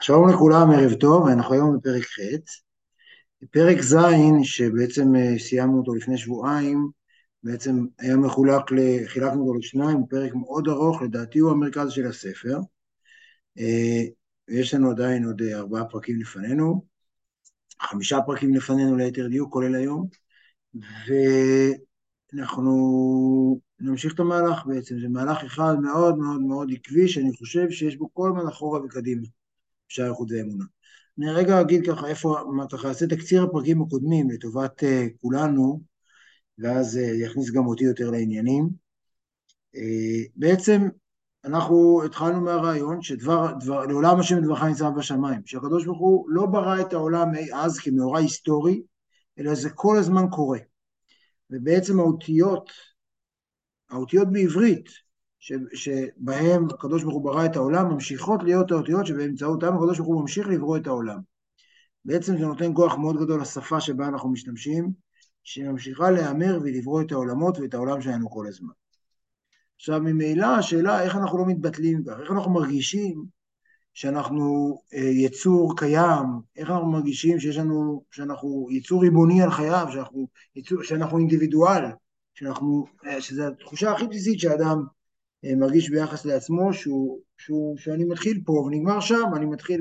שלום לכולם, ערב טוב, אנחנו היום בפרק ח'. פרק ז', שבעצם אה, סיימנו אותו לפני שבועיים, בעצם היה מחולק, חילקנו אותו לשניים, הוא פרק מאוד ארוך, לדעתי הוא המרכז של הספר. אה, יש לנו עדיין עוד אה, ארבעה פרקים לפנינו, חמישה פרקים לפנינו ליתר דיוק, כולל היום, ואנחנו נמשיך את המהלך בעצם, זה מהלך אחד מאוד מאוד מאוד עקבי, שאני חושב שיש בו כל הזמן אחורה וקדימה. אפשר איכות ואמונה. אני רגע אגיד ככה איפה, ככה אעשה תקציר הפרקים הקודמים לטובת uh, כולנו, ואז uh, יכניס גם אותי יותר לעניינים. Uh, בעצם אנחנו התחלנו מהרעיון שדבר, דבר, לעולם השם דברך ניצב בשמיים, שהקדוש ברוך הוא לא ברא את העולם אז כמאורע היסטורי, אלא זה כל הזמן קורה. ובעצם האותיות, האותיות בעברית, שבהם הקדוש ברוך הוא ברא את העולם, ממשיכות להיות האותיות שבאמצעותם הקדוש ברוך הוא ממשיך לברוא את העולם. בעצם זה נותן כוח מאוד גדול לשפה שבה אנחנו משתמשים, שממשיכה להיאמר ולברוא את העולמות ואת העולם שלנו כל הזמן. עכשיו, ממילא השאלה איך אנחנו לא מתבטלים כך, איך אנחנו מרגישים שאנחנו אה, יצור קיים, איך אנחנו מרגישים שיש לנו, שאנחנו יצור ריבוני על חייו, שאנחנו, שאנחנו אינדיבידואל, שאנחנו, אה, שזו התחושה הכי בסיסית שאדם מרגיש ביחס לעצמו שהוא, שהוא, שאני מתחיל פה ונגמר שם, אני מתחיל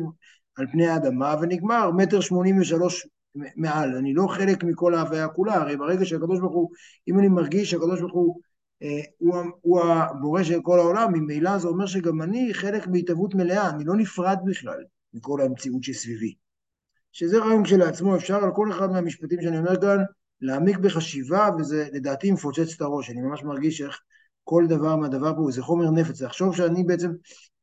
על פני האדמה ונגמר מטר שמונים ושלוש מעל, אני לא חלק מכל ההוויה כולה, הרי ברגע שהקדוש ברוך הוא, אם אני מרגיש שהקדוש ברוך הוא אה, הוא, הוא הבורא של כל העולם, ממילא זה אומר שגם אני חלק בהתהוות מלאה, אני לא נפרד בכלל מכל המציאות שסביבי. שזה רעיון כשלעצמו, אפשר על כל אחד מהמשפטים שאני אומר כאן להעמיק בחשיבה, וזה לדעתי מפוצץ את הראש, אני ממש מרגיש איך כל דבר מהדבר פה, זה חומר נפץ, לחשוב שאני בעצם,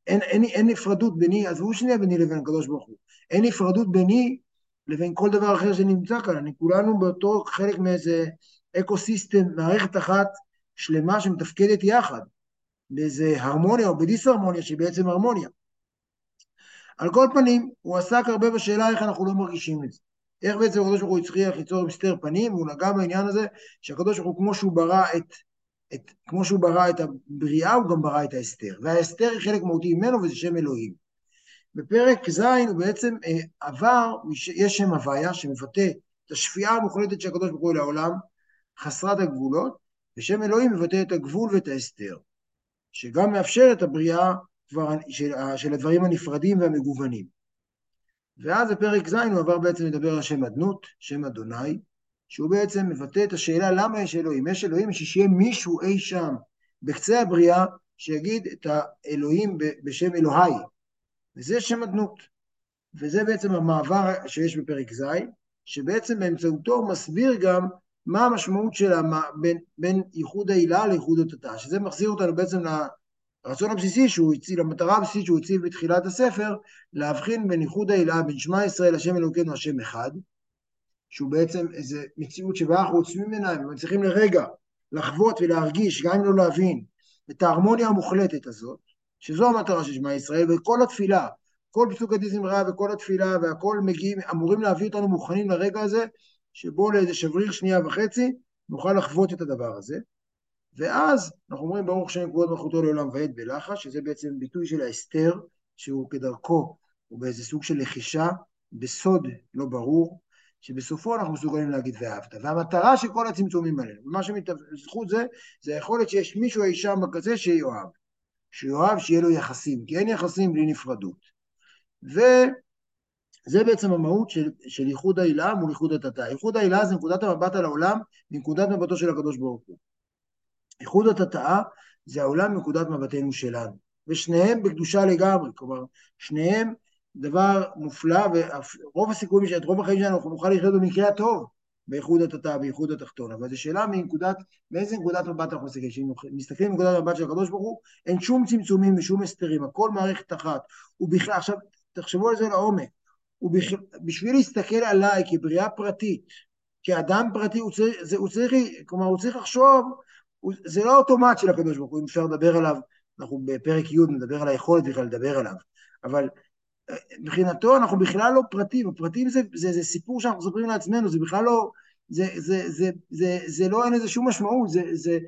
אין, אין, אין נפרדות ביני, עזבו שנייה ביני לבין הקדוש ברוך הוא, אין נפרדות ביני לבין כל דבר אחר שנמצא כאן, אני כולנו באותו חלק מאיזה אקו סיסטם, מערכת אחת שלמה שמתפקדת יחד, באיזה הרמוניה או בדיסהרמוניה שהיא בעצם הרמוניה. על כל פנים, הוא עסק הרבה בשאלה איך אנחנו לא מרגישים את זה. איך בעצם הקדוש ברוך הוא הצליח ליצור מסתר פנים, והוא נגע בעניין הזה שהקדוש ברוך הוא כמו שהוא ברא את את, כמו שהוא ברא את הבריאה, הוא גם ברא את ההסתר. וההסתר היא חלק מהותי ממנו, וזה שם אלוהים. בפרק ז' הוא בעצם אה, עבר, יש שם הוויה שמבטא את השפיעה המוחלטת של הקדוש ברוך הוא לעולם, חסרת הגבולות, ושם אלוהים מבטא את הגבול ואת ההסתר, שגם מאפשר את הבריאה כבר, של, של הדברים הנפרדים והמגוונים. ואז בפרק ז' הוא עבר בעצם לדבר על שם אדנות, שם אדוני, שהוא בעצם מבטא את השאלה למה יש אלוהים. יש אלוהים בשביל שיהיה מישהו אי שם בקצה הבריאה שיגיד את האלוהים בשם אלוהי, וזה שם אדנות. וזה בעצם המעבר שיש בפרק ז', שבעצם באמצעותו הוא מסביר גם מה המשמעות של המה, בין, בין ייחוד העילה לייחוד התתה, שזה מחזיר אותנו בעצם לרצון הבסיסי שהוא הציל, למטרה הבסיסית שהוא הציל בתחילת הספר, להבחין בין ייחוד העילה, בין שמע ישראל, השם אלוקינו, השם אחד, שהוא בעצם איזו מציאות שבה אנחנו עוצמים עיניים ומצליחים לרגע לחוות ולהרגיש, גם אם לא להבין, את ההרמוניה המוחלטת הזאת, שזו המטרה של שמע ישראל, וכל התפילה, כל פסוק הדיזמרה וכל התפילה והכל מגיעים, אמורים להביא אותנו מוכנים לרגע הזה, שבו לאיזה שבריר שנייה וחצי נוכל לחוות את הדבר הזה. ואז אנחנו אומרים ברוך שם כבוד מלכותו לעולם ועד בלחש, שזה בעצם ביטוי של ההסתר, שהוא כדרכו, הוא באיזה סוג של לחישה, בסוד לא ברור, שבסופו אנחנו מסוגלים להגיד ואהבת. והמטרה של כל הצמצומים האלה, ומה שמתזכות זה, זה היכולת שיש מישהו אי שם בקצה שיאהב. שיאהב, שיהיה לו יחסים, כי אין יחסים בלי נפרדות. וזה בעצם המהות של, של ייחוד העילה מול ייחוד התתה. ייחוד העילה זה נקודת המבט על העולם מנקודת מבטו של הקדוש ברוך הוא. ייחוד התתאה זה העולם מנקודת מבטנו שלנו. ושניהם בקדושה לגמרי, כלומר, שניהם דבר מופלא, ורוב הסיכויים שאת רוב החיים שלנו אנחנו נוכל לחיות במקרה הטוב באיחוד התתה, באיחוד התחתון, אבל זו שאלה מנקודת, מאיזה נקודת מבט אנחנו מסתכלים, כשמסתכלים מנקודת מבט של הקדוש ברוך הוא, אין שום צמצומים ושום הסתרים, הכל מערכת אחת, ובכלל, עכשיו תחשבו על זה לעומק, ובשביל להסתכל עליי כבריאה פרטית, כאדם פרטי, הוא צריך, זה, הוא צריך, כלומר הוא צריך לחשוב, הוא, זה לא אוטומט של הקדוש ברוך הוא, אם אפשר לדבר עליו, אנחנו בפרק י' נדבר על היכולת בכלל לדבר עליו, אבל מבחינתו אנחנו בכלל לא פרטים, הפרטים זה, זה, זה סיפור שאנחנו מספרים לעצמנו, זה בכלל לא, זה, זה, זה, זה, זה לא אין לזה שום משמעות, זה, זה,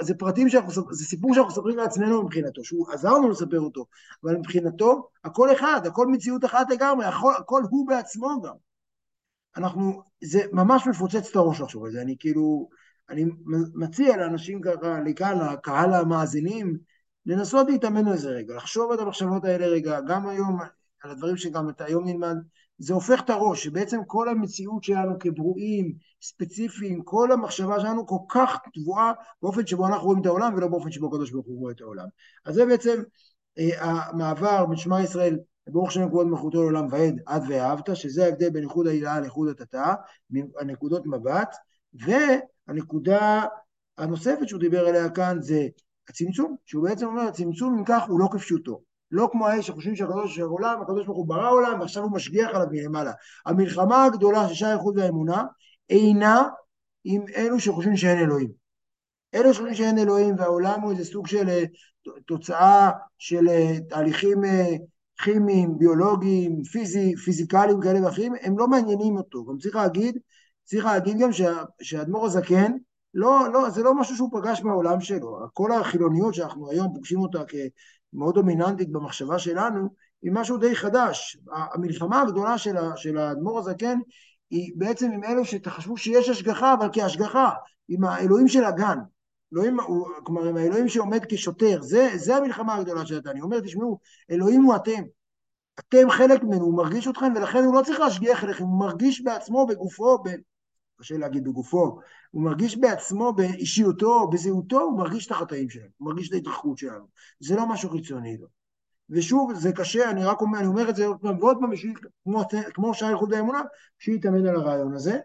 זה פרטים שאנחנו, זה סיפור שאנחנו מספרים לעצמנו מבחינתו, שהוא עזר לנו לספר אותו, אבל מבחינתו הכל אחד, הכל מציאות אחת לגמרי, הכל, הכל הוא בעצמו גם. אנחנו, זה ממש מפוצץ את הראש לחשוב על זה, אני כאילו, אני מציע לאנשים ככה, לכאן, לקהל המאזינים, לנסות להתאמן על זה רגע, לחשוב על המחשבות האלה רגע, גם היום, על הדברים שגם אתה היום נלמד, זה הופך את הראש, שבעצם כל המציאות שלנו כברואים, ספציפיים, כל המחשבה שלנו כל כך תבואה באופן שבו אנחנו רואים את העולם ולא באופן שבו הקדוש ברוך הוא רואה את העולם. אז זה בעצם אה, המעבר בין שמע ישראל ברוך שם כבוד מלכותו לעולם ועד עד ואהבת, שזה ההבדל בין איחוד העילה לאיחוד התתאה, הנקודות מבט, והנקודה הנוספת שהוא דיבר עליה כאן זה הצמצום, שהוא בעצם אומר, הצמצום אם כך הוא לא כפשוטו. לא כמו האלה שחושבים שהקדוש ברוך הוא עולם, הקדוש ברוך הוא ברא עולם ועכשיו הוא משגיח עליו מלמעלה. המלחמה הגדולה של שער האיחוד והאמונה אינה עם אלו שחושבים שאין אלוהים. אלו שחושבים שאין אלוהים והעולם הוא איזה סוג של אה, תוצאה של אה, תהליכים אה, כימיים, ביולוגיים, פיזי, פיזיקליים כאלה ואחרים, הם לא מעניינים אותו. גם צריך להגיד, צריך להגיד גם שהאדמו"ר הזקן, לא, לא, זה לא משהו שהוא פגש מהעולם שלו. כל החילוניות שאנחנו היום פוגשים אותה כמאוד דומיננטית במחשבה שלנו, היא משהו די חדש. המלחמה הגדולה של האדמו"ר הזקן היא בעצם עם אלו שתחשבו שיש השגחה, אבל כהשגחה, עם האלוהים של הגן. אלוהים, הוא, כלומר, עם האלוהים שעומד כשוטר, זה, זה המלחמה הגדולה של אני אומר, תשמעו, אלוהים הוא אתם. אתם חלק ממנו, הוא מרגיש אתכם, ולכן הוא לא צריך להשגיח אליכם, הוא מרגיש בעצמו, בגופו. קשה להגיד בגופו, הוא מרגיש בעצמו, באישיותו, בזהותו, הוא מרגיש את החטאים שלנו, הוא מרגיש את ההתרחקות שלנו. זה לא משהו חיצוני לו. ושוב, זה קשה, אני רק אומר, אני אומר את זה עוד פעם ועוד פעם, כמו, כמו שער איחוד האמונה, שיתאמן על הרעיון הזה.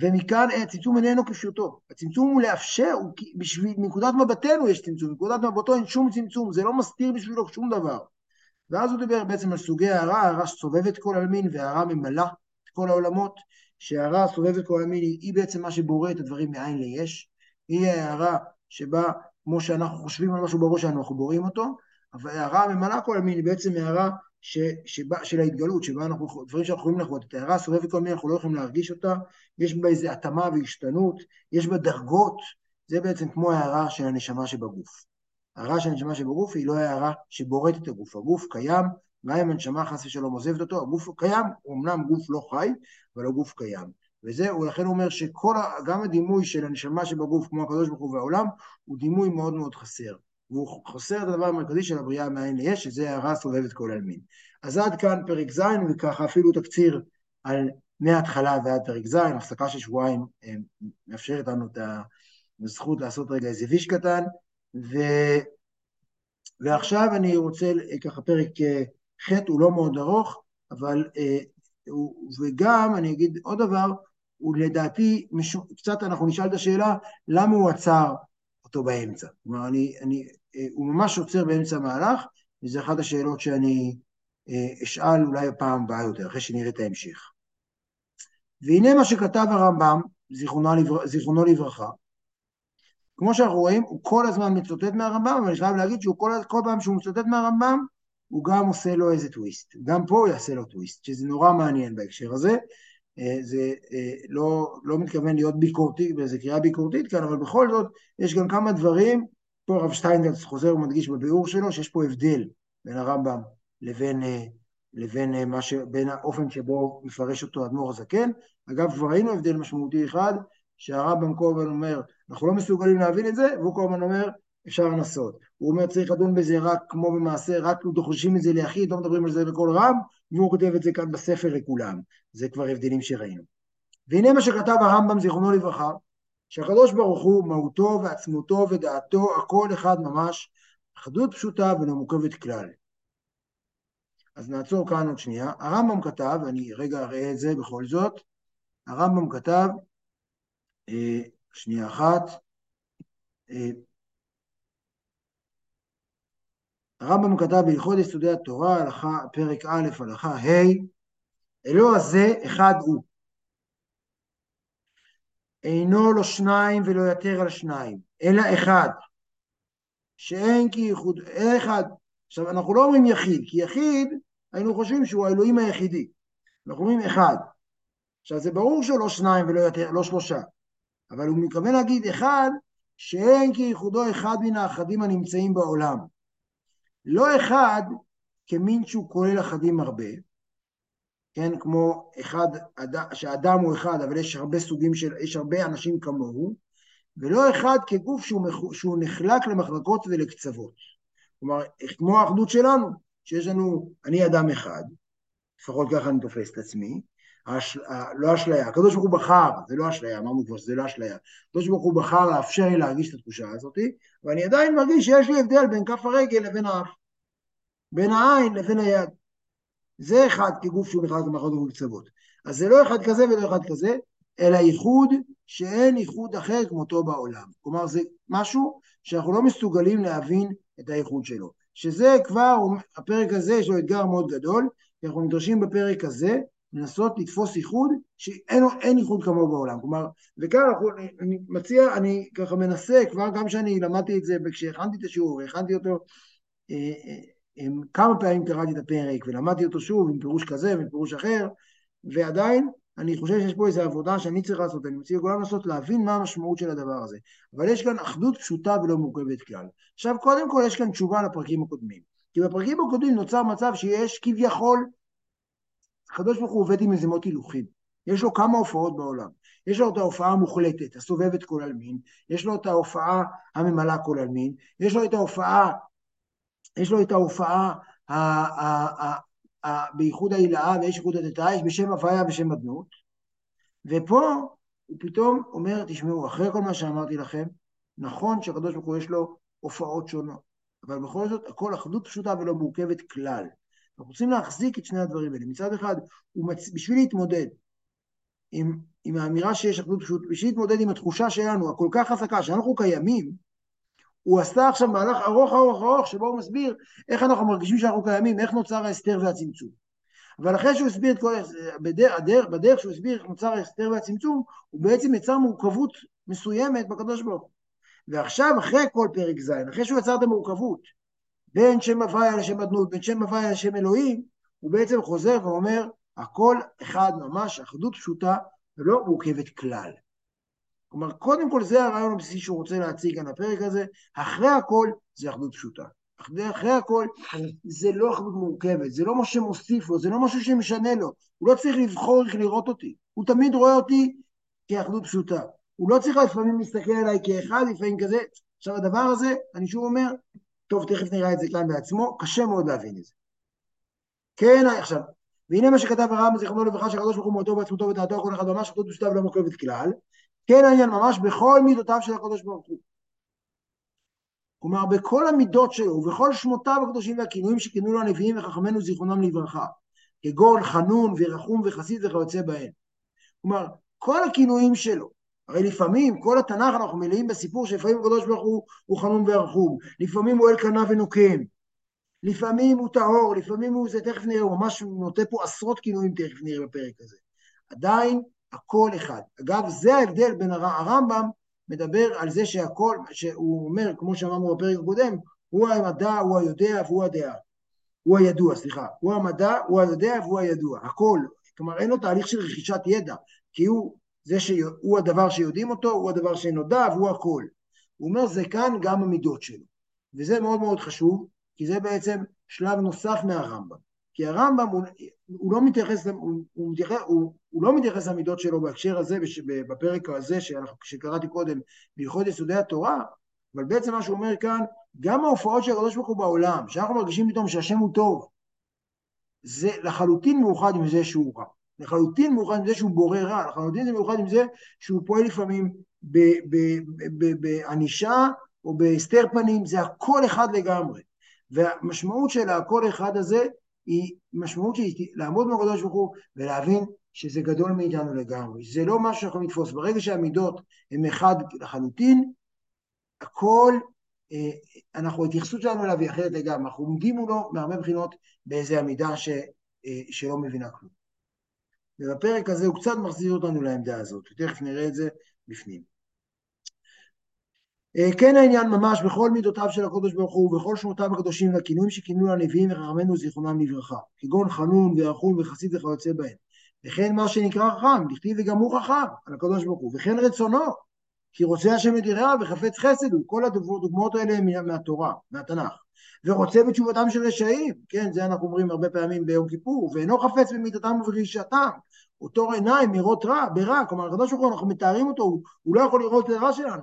ומכאן הצמצום איננו כפשוטו. הצמצום הוא לאפשר, הוא בשביל, מנקודת מבטנו יש צמצום, מנקודת מבטו אין שום צמצום, זה לא מסתיר בשבילו שום דבר. ואז הוא דיבר בעצם על סוגי הערה, הערה שסובבת כל עלמין והערה ממלאה את כל העולמות, שהערה סובבת כל עלמין היא, בעצם מה שבורא את הדברים מאין ליש, היא הערה שבה, כמו שאנחנו חושבים על משהו בראש שלנו, אנחנו בוראים אותו, אבל הערה ממלאה כל עלמין היא בעצם הערה ש, שבה, של ההתגלות, שבה אנחנו, דברים שאנחנו יכולים לחוות, את ההערה הסובבת כל מיני, אנחנו לא יכולים להרגיש אותה, יש בה איזו התאמה והשתנות, יש בה דרגות, זה בעצם כמו ההערה של הנשמה שבגוף. ההערה של הנשמה שבגוף היא לא ההערה שבוראת את הגוף, הגוף קיים, גם אם הנשמה חס ושלום עוזבת אותו, הגוף קיים, הוא אמנם גוף לא חי, אבל הגוף קיים. וזה, ולכן הוא אומר שגם הדימוי של הנשמה שבגוף, כמו הקדוש ברוך הוא והעולם, הוא דימוי מאוד מאוד חסר. והוא חוסר את הדבר המרכזי של הבריאה מאין ליש, שזה הערה סובבת כל עלמין. אז עד כאן פרק ז', וככה אפילו תקציר על מההתחלה ועד פרק ז', הפסקה של שבועיים אה, מאפשרת לנו את הזכות לעשות רגע איזה ויש קטן, ו... ועכשיו אני רוצה, ככה פרק אה, ח' הוא לא מאוד ארוך, אבל, אה, וגם אני אגיד עוד דבר, הוא לדעתי, קצת אנחנו נשאל את השאלה, למה הוא עצר אותו באמצע? כלומר, אני, אני אה, הוא ממש עוצר באמצע המהלך, וזו אחת השאלות שאני אה, אשאל אולי הפעם הבאה יותר, אחרי שנראה את ההמשך. והנה מה שכתב הרמב"ם, זיכרונו, לבר... זיכרונו לברכה, כמו שאנחנו רואים, הוא כל הזמן מצוטט מהרמב"ם, אבל אני חייב להגיד שהוא כל, כל פעם שהוא מצוטט מהרמב"ם, הוא גם עושה לו איזה טוויסט. גם פה הוא יעשה לו טוויסט, שזה נורא מעניין בהקשר הזה. אה, זה לא, לא מתכוון להיות ביקורתי, באיזה קריאה ביקורתית כאן, אבל בכל זאת, יש גם כמה דברים פה הרב שטיינדלס חוזר ומדגיש בביאור שלו שיש פה הבדל בין הרמב"ם לבין, אה, לבין, אה, ש... בין האופן שבו מפרש אותו האדמו"ר הזקן. אגב, כבר ראינו הבדל משמעותי אחד, שהרמב"ם כל הזמן אומר, אנחנו לא מסוגלים להבין את זה, והוא כל הזמן אומר, אפשר לנסות. הוא אומר, צריך לדון בזה רק כמו במעשה, רק דוחשים את זה ליחיד, לא מדברים על זה בקול רם, והוא כותב את זה כאן בספר לכולם. זה כבר הבדלים שראינו. והנה מה שכתב הרמב"ם, זיכרונו לברכה, שהקדוש ברוך הוא, מהותו ועצמותו ודעתו, הכל אחד ממש, אחדות פשוטה ולא מורכבת כלל. אז נעצור כאן עוד שנייה. הרמב"ם כתב, אני רגע אראה את זה בכל זאת, הרמב"ם כתב, אה, שנייה אחת, אה, הרמב"ם כתב בהלכות יסודי התורה, הלכה, פרק א', הלכה ה', אלוה הזה אחד הוא. אינו לו שניים ולא יתר על שניים, אלא אחד, שאין כי ייחוד, אחד. עכשיו, אנחנו לא אומרים יחיד, כי יחיד, היינו חושבים שהוא האלוהים היחידי. אנחנו אומרים אחד. עכשיו זה ברור שהוא לא שניים ולא יותר, לא שלושה, אבל הוא מתכוון להגיד אחד, שאין כייחודו אחד מן האחדים הנמצאים בעולם. לא אחד כמין שהוא כולל אחדים הרבה, כן, כמו אחד, שאדם הוא אחד, אבל יש הרבה סוגים של, יש הרבה אנשים כמוהו, ולא אחד כגוף שהוא, שהוא נחלק למחלקות ולקצוות. כלומר, כמו האחדות שלנו, שיש לנו, אני אדם אחד, לפחות ככה אני תופס את עצמי, הש... לא אשליה, הקדוש ברוך הוא בחר, זה לא אשליה, אמרנו כבר שזה לא אשליה, הקדוש ברוך הוא בחר לאפשר לי להרגיש את התחושה הזאת, ואני עדיין מרגיש שיש לי הבדל בין כף הרגל לבין האף, בין העין לבין היד. זה אחד כגוף שהוא בכלל במחלות ובקצוות. אז זה לא אחד כזה ולא אחד כזה, אלא ייחוד שאין ייחוד אחר כמותו בעולם. כלומר, זה משהו שאנחנו לא מסוגלים להבין את הייחוד שלו. שזה כבר, הפרק הזה יש לו אתגר מאוד גדול, כי אנחנו נדרשים בפרק הזה לנסות לתפוס ייחוד שאין ייחוד כמוהו בעולם. כלומר, וכאן אנחנו, אני מציע, אני ככה מנסה, כבר גם כשאני למדתי את זה, כשהכנתי את השיעור, הכנתי אותו, אה, אה, כמה פעמים קראתי את הפרק ולמדתי אותו שוב עם פירוש כזה ועם פירוש אחר, ועדיין אני חושב שיש פה איזו עבודה שאני צריך לעשות, אני מציע לכולם לנסות להבין מה המשמעות של הדבר הזה. אבל יש כאן אחדות פשוטה ולא מורכבת כלל. עכשיו, קודם כל יש כאן תשובה לפרקים הקודמים. כי בפרקים הקודמים נוצר מצב שיש כביכול, הקדוש ברוך הוא עובד עם מזימות הילוכים. יש לו כמה הופעות בעולם. יש לו את ההופעה המוחלטת, הסובבת כל עלמין, יש לו את ההופעה הממלאה כל עלמין, יש לו את ההופעה, יש לו את ההופעה בייחוד ההילאה ויש ייחוד הדתה, יש בשם הוויה ושם אדנות, ופה הוא פתאום אומר, תשמעו, אחרי כל מה שאמרתי לכם, נכון שהקדוש ברוך הוא יש לו הופעות שונות, אבל בכל זאת הכל אחדות פשוטה ולא מורכבת כלל. אנחנו רוצים להחזיק את שני הדברים האלה. מצד אחד, מצ... בשביל להתמודד עם, עם האמירה שיש אחדות פשוטה, בשביל להתמודד עם התחושה שלנו, הכל כך חזקה, שאנחנו קיימים, הוא עשה עכשיו מהלך ארוך ארוך ארוך שבו הוא מסביר איך אנחנו מרגישים שאנחנו קיימים, איך נוצר ההסתר והצמצום. אבל אחרי שהוא הסביר את כל, בדרך, בדרך, בדרך שהוא הסביר איך נוצר ההסתר והצמצום, הוא בעצם יצר מורכבות מסוימת בקדוש ברוך הוא. ועכשיו, אחרי כל פרק ז', אחרי שהוא יצר את המורכבות בין שם הוויה לשם אדנות, בין שם הוויה לשם אלוהים, הוא בעצם חוזר ואומר, הכל אחד ממש, אחדות פשוטה ולא מורכבת כלל. כלומר, קודם כל זה הרעיון הבסיסי שהוא רוצה להציג כאן בפרק הזה, אחרי הכל זה אחדות פשוטה. אחרי, אחרי הכל זה לא אחדות מורכבת, זה לא מה שמוסיף לו, זה לא משהו שמשנה לו, הוא לא צריך לבחור איך לראות אותי, הוא תמיד רואה אותי כאחדות פשוטה. הוא לא צריך לפעמים להסתכל עליי כאחד, לפעמים כזה. עכשיו הדבר הזה, אני שוב אומר, טוב, תכף נראה את זה כאן בעצמו, קשה מאוד להבין את זה. כן, עכשיו, והנה מה שכתב הרב זיכרונו לברכה, שהקדוש ברוך הוא מאותו בעצמותו ודעתו כל אחד ממש אחדות פשוטה ולא מורכבת כלל, כן העניין ממש בכל מידותיו של הקדוש ברוך הוא. כלומר, בכל המידות שלו ובכל שמותיו הקדושים והכינויים שכינו לו הנביאים וחכמינו זיכרונם לברכה, כגון חנון ורחום וחסיד וכיוצא בהם. כלומר, כל הכינויים שלו, הרי לפעמים, כל התנ"ך אנחנו מלאים בסיפור שלפעמים הקדוש ברוך הוא, הוא חנון ורחום, לפעמים הוא אלקנה ונוקם, לפעמים הוא טהור, לפעמים הוא, זה תכף נראה, הוא ממש נוטה פה עשרות כינויים תכף נראה בפרק הזה. עדיין הכל אחד. אגב, זה ההבדל בין הר... הרמב"ם מדבר על זה שהכל, שהוא אומר, כמו שאמרנו בפרק הקודם, הוא המדע, הוא היודע והוא הדעה. הוא הידוע, סליחה. הוא המדע, הוא היודע והוא הידוע. הכל. כלומר, אין לו תהליך של רכישת ידע, כי הוא זה שהוא הדבר שיודעים אותו, הוא הדבר שנודע והוא הכל. הוא אומר, זה כאן גם המידות שלו. וזה מאוד מאוד חשוב, כי זה בעצם שלב נוסף מהרמב"ם. כי הרמב"ם הוא, הוא לא מתייחס, הוא, הוא, מתייחס, הוא, הוא לא מתייחס למידות שלו בהקשר הזה, בפרק הזה שאנחנו, שקראתי קודם, בהלכות יסודי התורה, אבל בעצם מה שהוא אומר כאן, גם ההופעות של הקדוש ברוך הוא בעולם, שאנחנו מרגישים פתאום שהשם הוא טוב, זה לחלוטין מאוחד עם זה שהוא רע. לחלוטין מאוחד עם זה שהוא בורא רע, לחלוטין זה מאוחד עם זה שהוא פועל לפעמים בענישה או בהסתר פנים, זה הכל אחד לגמרי. והמשמעות של הכל אחד הזה היא משמעות של לעמוד מול הקדוש ברוך הוא ולהבין שזה גדול מאיתנו לגמרי. זה לא משהו שאנחנו נתפוס. ברגע שהמידות הן אחד לחלוטין, הכל, אה, אנחנו, ההתייחסות שלנו אליו היא אחרת לגמרי. אנחנו עומדים מולו מהרבה בחינות באיזה עמידה ש, אה, שלא מבינה כלום. ובפרק הזה הוא קצת מחזיר אותנו לעמדה הזאת, ותכף נראה את זה בפנים. אה, כן העניין ממש בכל מידותיו של הקדוש ברוך הוא ובכל שמותיו הקדושים והכינויים שכינו לנביאים וחכמינו זיכרונם לברכה, כגון חנון ורחום וחסיד וכיוצא בהם, וכן מה שנקרא חכם, דכתיב וגם הוא חכם, על הקדוש ברוך הוא, וכן רצונו, כי רוצה השם את יראיו וחפץ חסד הוא, כל הדוגמאות האלה הם מהתורה, מהתנ"ך. ורוצה בתשובתם של רשעים, כן, זה אנחנו אומרים הרבה פעמים ביום כיפור, ואינו חפץ במיתתם וברשעתם, אותו עיניים מראות רע, ברע, כלומר הקדוש ברוך הוא אנחנו מתארים אותו, הוא, הוא לא יכול לראות את הרע שלנו.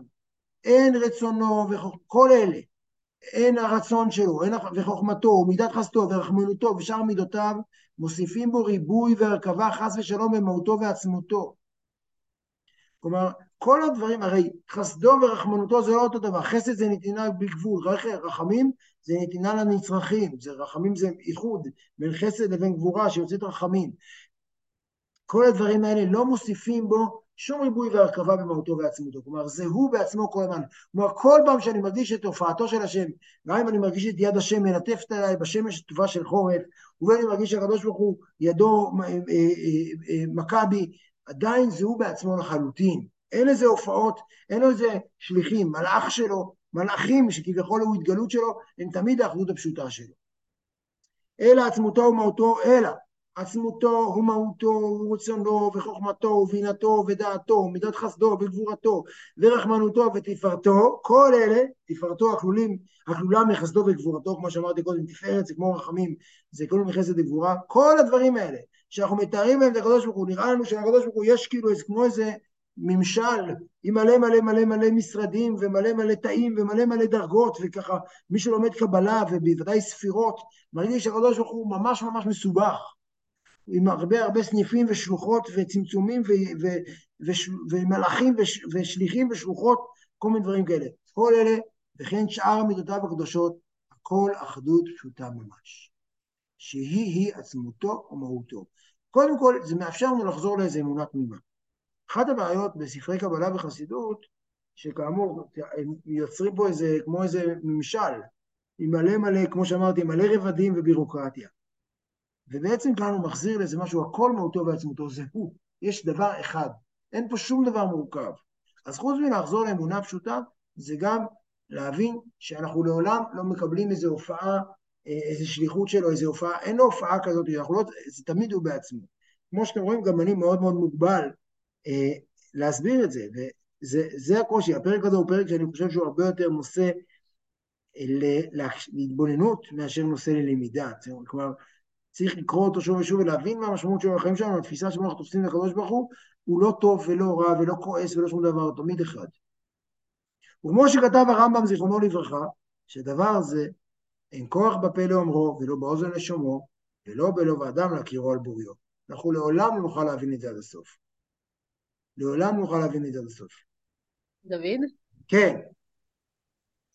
אין רצונו וכל אלה, אין הרצון שלו, אין וחוכמתו, ומידת חסדו ורחמנותו ושאר מידותיו, מוסיפים בו ריבוי והרכבה חס ושלום במהותו ועצמותו. כלומר, כל הדברים, הרי חסדו ורחמנותו זה לא אותו דבר, חסד זה נתינה בגבול, רחמים זה נתינה לנצרכים, זה רחמים זה איחוד בין חסד לבין גבורה שיוצאת רחמים. כל הדברים האלה לא מוסיפים בו שום ריבוי והרכבה במהותו ועצמותו. כלומר, זה הוא בעצמו כל הזמן. כלומר, כל פעם שאני מרגיש את הופעתו של השם, גם אם אני מרגיש את יד השם מלטפת עליי בשמש טובה של חורף, ובין אני מרגיש שהקדוש ברוך הוא ידו אה, אה, אה, מכה בי, עדיין זה הוא בעצמו לחלוטין. אין איזה הופעות, אין לו איזה שליחים, מלאך שלו, מלאכים שכביכול הוא התגלות שלו, הם תמיד האחדות הפשוטה שלו. אלא עצמותו ומהותו, אלא עצמותו ומהותו ורצונו וחוכמתו ובינתו ודעתו ומידת חסדו וגבורתו ורחמנותו ותפארתו, כל אלה, תפארתו הכלולים, הכלולה מחסדו וגבורתו, כמו שאמרתי קודם, תפארת זה כמו רחמים, זה כלול מחסד וגבורה, כל הדברים האלה שאנחנו מתארים בהם את הקדוש ברוך הוא, נראה לנו שלקדוש ברוך הוא יש כאילו איזה, כמו איזה ממשל עם מלא מלא מלא מלא משרדים ומלא מלא תאים ומלא מלא דרגות וככה מי שלומד קבלה ובוודאי ספירות מרגיש שהקדוש ברוך הוא ממש ממש מסובך עם הרבה הרבה סניפים ושלוחות וצמצומים ו- ו- ו- ומלאכים וש- ושליחים ושלוחות, כל מיני דברים כאלה. כל אלה, וכן שאר מידותיו הקדושות, הכל אחדות פשוטה ממש. שהיא-היא עצמותו ומהותו. קודם כל, זה מאפשר לנו לחזור לאיזו אמונה תמימה. אחת הבעיות בספרי קבלה וחסידות, שכאמור, הם יוצרים פה איזה, כמו איזה ממשל, עם מלא מלא, כמו שאמרתי, מלא רבדים ובירוקרטיה. ובעצם כאן הוא מחזיר לאיזה משהו, הכל מהותו ועצמותו זה הוא. יש דבר אחד, אין פה שום דבר מורכב. אז חוץ מלחזור לאמונה פשוטה, זה גם להבין שאנחנו לעולם לא מקבלים איזו הופעה, איזו שליחות שלו, איזו הופעה, אין לו הופעה כזאת, אנחנו לא, זה תמיד הוא בעצמו. כמו שאתם רואים, גם אני מאוד מאוד מוגבל להסביר את זה, וזה הקושי. הפרק הזה הוא פרק שאני חושב שהוא הרבה יותר נושא אה, להתבוננות מאשר נושא ללמידה. כלומר, צריך לקרוא אותו שוב ושוב ולהבין מה המשמעות שלו בחיים שלנו, התפיסה שבה אנחנו תופסים לקדוש ברוך הוא, הוא לא טוב ולא רע ולא כועס ולא שום דבר, תמיד אחד. וכמו שכתב הרמב"ם זיכרונו לברכה, שדבר הזה אין כוח בפה לאומרו ולא באוזן לשומרו ולא בלב האדם להכירו על בוריו. אנחנו לעולם לא נוכל להבין את זה עד הסוף. לעולם לא נוכל להבין את זה עד הסוף. דוד? כן.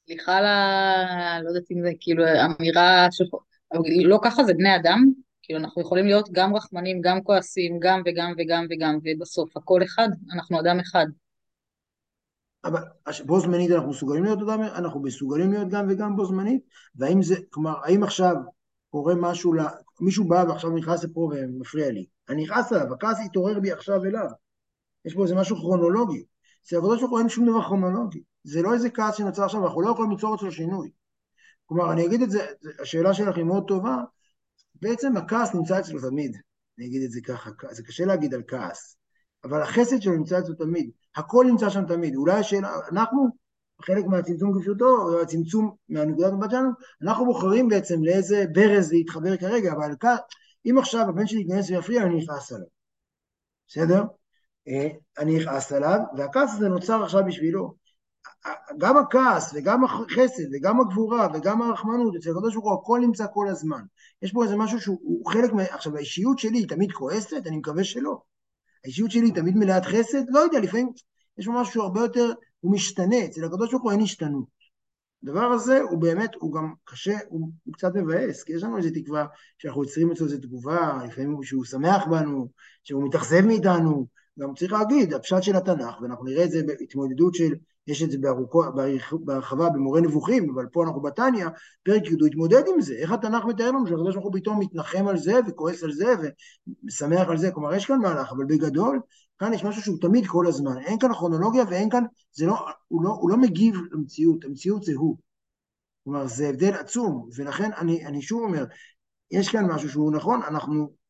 סליחה על ה... לא יודעת אם זה כאילו אמירה ש... אבל לא ככה זה בני אדם, כאילו אנחנו יכולים להיות גם רחמנים, גם כועסים, גם וגם וגם וגם, ובסוף הכל אחד, אנחנו אדם אחד. אבל בו זמנית אנחנו מסוגלים להיות אדם, אנחנו מסוגלים להיות גם וגם בו זמנית, והאם זה, כלומר, האם עכשיו קורה משהו, לה, מישהו בא ועכשיו נכנס לפה ומפריע לי, אני נכנס אליו, הכעס יתעורר בי עכשיו אליו, יש פה איזה משהו כרונולוגי, אצל עבודה שלך אין שום דבר כרונולוגי, זה לא איזה כעס שנוצר עכשיו, אנחנו לא יכולים ליצור אצלו שינוי. כלומר, אני אגיד את זה, השאלה שלך היא מאוד טובה, בעצם הכעס נמצא אצלו תמיד, אני אגיד את זה ככה, זה קשה להגיד על כעס, אבל החסד שלו נמצא אצלו תמיד, הכל נמצא שם תמיד, אולי השאלה, אנחנו, חלק מהצמצום כפשוטו, או הצמצום מהנקודת מבט שלנו, אנחנו בוחרים בעצם לאיזה ברז להתחבר כרגע, אבל כ... אם עכשיו הבן שלי ייכנס ויפריע, אני אכעס עליו, בסדר? אה, אני אכעס עליו, והכעס הזה נוצר עכשיו בשבילו. גם הכעס וגם החסד וגם הגבורה וגם הרחמנות אצל הקדוש ברוך הוא הכל נמצא כל הזמן. יש פה איזה משהו שהוא חלק מה... עכשיו האישיות שלי היא תמיד כועסת? אני מקווה שלא. האישיות שלי היא תמיד מלאת חסד? לא יודע, לפעמים יש פה משהו שהוא הרבה יותר, הוא משתנה, אצל הקדוש ברוך הוא אין השתנות. הדבר הזה הוא באמת, הוא גם קשה, הוא, הוא קצת מבאס, כי יש לנו איזו תקווה שאנחנו יוצרים אצלו איזו תגובה, לפעמים שהוא שמח בנו, שהוא מתאכזב מאיתנו, גם צריך להגיד, הפשט של התנ"ך, ואנחנו נראה את זה בהתמודדות של יש את זה בארוכו, בהרחבה במורה נבוכים, אבל פה אנחנו בתניא, פרק י' הוא התמודד עם זה. איך התנ"ך מתאר לנו שהקדוש ברוך הוא פתאום מתנחם על זה וכועס על זה ושמח על זה, כלומר יש כאן מהלך, אבל בגדול, כאן יש משהו שהוא תמיד כל הזמן. אין כאן כרונולוגיה ואין כאן, זה לא, הוא לא, הוא לא מגיב למציאות, המציאות זה הוא. כלומר, זה הבדל עצום, ולכן אני, אני שוב אומר, יש כאן משהו שהוא נכון, אנחנו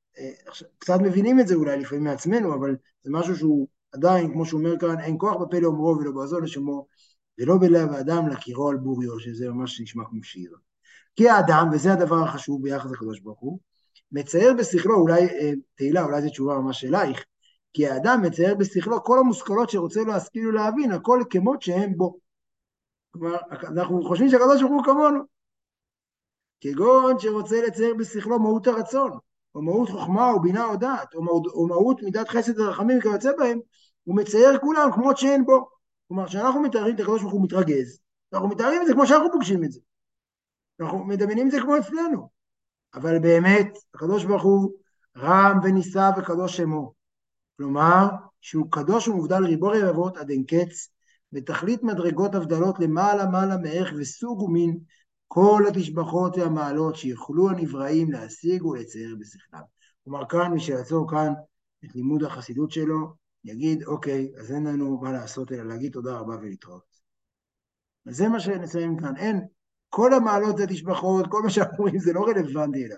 קצת מבינים את זה אולי לפעמים מעצמנו, אבל זה משהו שהוא עדיין, כמו שהוא אומר כאן, אין כוח בפה לאומרו ולא באזון לשמו, ולא בלב האדם להכירו על בוריו, שזה ממש נשמע כמו שיר. כי האדם, וזה הדבר החשוב ביחס לקדוש ברוך הוא, מצייר בשכלו, אולי תהילה, אולי זו תשובה ממש אלייך, כי האדם מצייר בשכלו כל המושכלות שרוצה להשכיל ולהבין, הכל כמות שהם בו. כלומר, אנחנו חושבים שהקדוש ברוך הוא כמונו. כגון שרוצה לצייר בשכלו מהות הרצון, או מהות חוכמה או בינה או דעת, או, מהות, או מהות מידת חסד ורחמים וכיוצא בהם, הוא מצייר כולם כמות שאין בו. כלומר, כשאנחנו מתארים את הקדוש ברוך הוא מתרגז, אנחנו מתארים את זה כמו שאנחנו פוגשים את זה. אנחנו מדמיינים את זה כמו אצלנו. אבל באמת, הקדוש ברוך הוא רם ונישא וקדוש שמו. כלומר, שהוא קדוש ומובדל ריבו רבבות עד אין קץ, ותכלית מדרגות הבדלות למעלה מעלה מערך וסוג ומין כל התשבחות והמעלות שיוכלו הנבראים להשיג ולצייר בשכלם. כלומר, כאן מי שיעצור כאן את לימוד החסידות שלו, יגיד, אוקיי, אז אין לנו מה לעשות אלא להגיד תודה רבה ולהתראות. וזה מה שנסיים כאן. אין, כל המעלות זה תשבחות, כל מה שאנחנו אומרים זה לא רלוונטי אליו.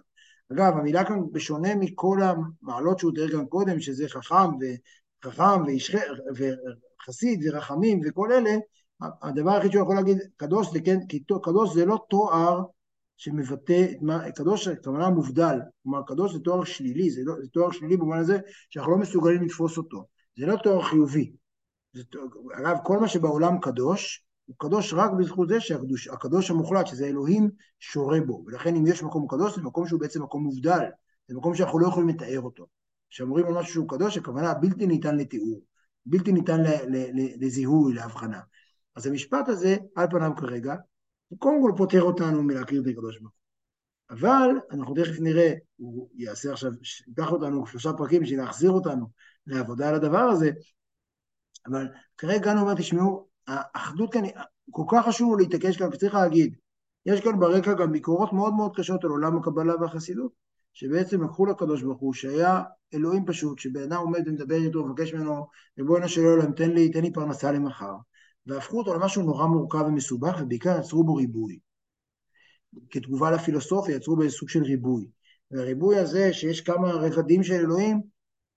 אגב, המילה כאן, בשונה מכל המעלות שהוא תיאר גם קודם, שזה חכם וחכם וחסיד ורחמים וכל אלה, הדבר היחיד שהוא יכול להגיד, קדוש זה כן, כי קדוש זה לא תואר שמבטא, קדוש הכוונה מובדל, כלומר קדוש זה תואר שלילי, זה, לא, זה תואר שלילי במובן הזה שאנחנו לא מסוגלים לתפוס אותו, זה לא תואר חיובי. זה, אגב, כל מה שבעולם קדוש, הוא קדוש רק בזכות זה שהקדוש המוחלט, שזה אלוהים, שורה בו, ולכן אם יש מקום קדוש, זה מקום שהוא בעצם מקום מובדל, זה מקום שאנחנו לא יכולים לתאר אותו. כשאומרים על משהו שהוא קדוש, הכוונה בלתי ניתן לתיאור, בלתי ניתן לזיהוי, להבחנה. אז המשפט הזה, על פניו כרגע, הוא קודם כל פוטר אותנו מלהכיר את הקדוש ברוך הוא. אבל אנחנו תכף נראה, הוא יעשה עכשיו, ייקח אותנו שלושה פרקים בשביל להחזיר אותנו לעבודה על הדבר הזה, אבל כרגע אני אומר, תשמעו, האחדות כאן, כל כך חשוב להתעקש כאן, צריך להגיד, יש כאן ברקע גם ביקורות מאוד מאוד קשות על עולם הקבלה והחסידות, שבעצם לקחו לקדוש ברוך הוא, שהיה אלוהים פשוט, שבן אדם עומד ומדבר איתו ומבקש ממנו, ריבונו של עולם, תן לי, תן לי פרנסה למחר. והפכו אותו למשהו נורא מורכב ומסובך, ובעיקר יצרו בו ריבוי. כתגובה לפילוסופיה, יצרו בו סוג של ריבוי. והריבוי הזה, שיש כמה רבדים של אלוהים,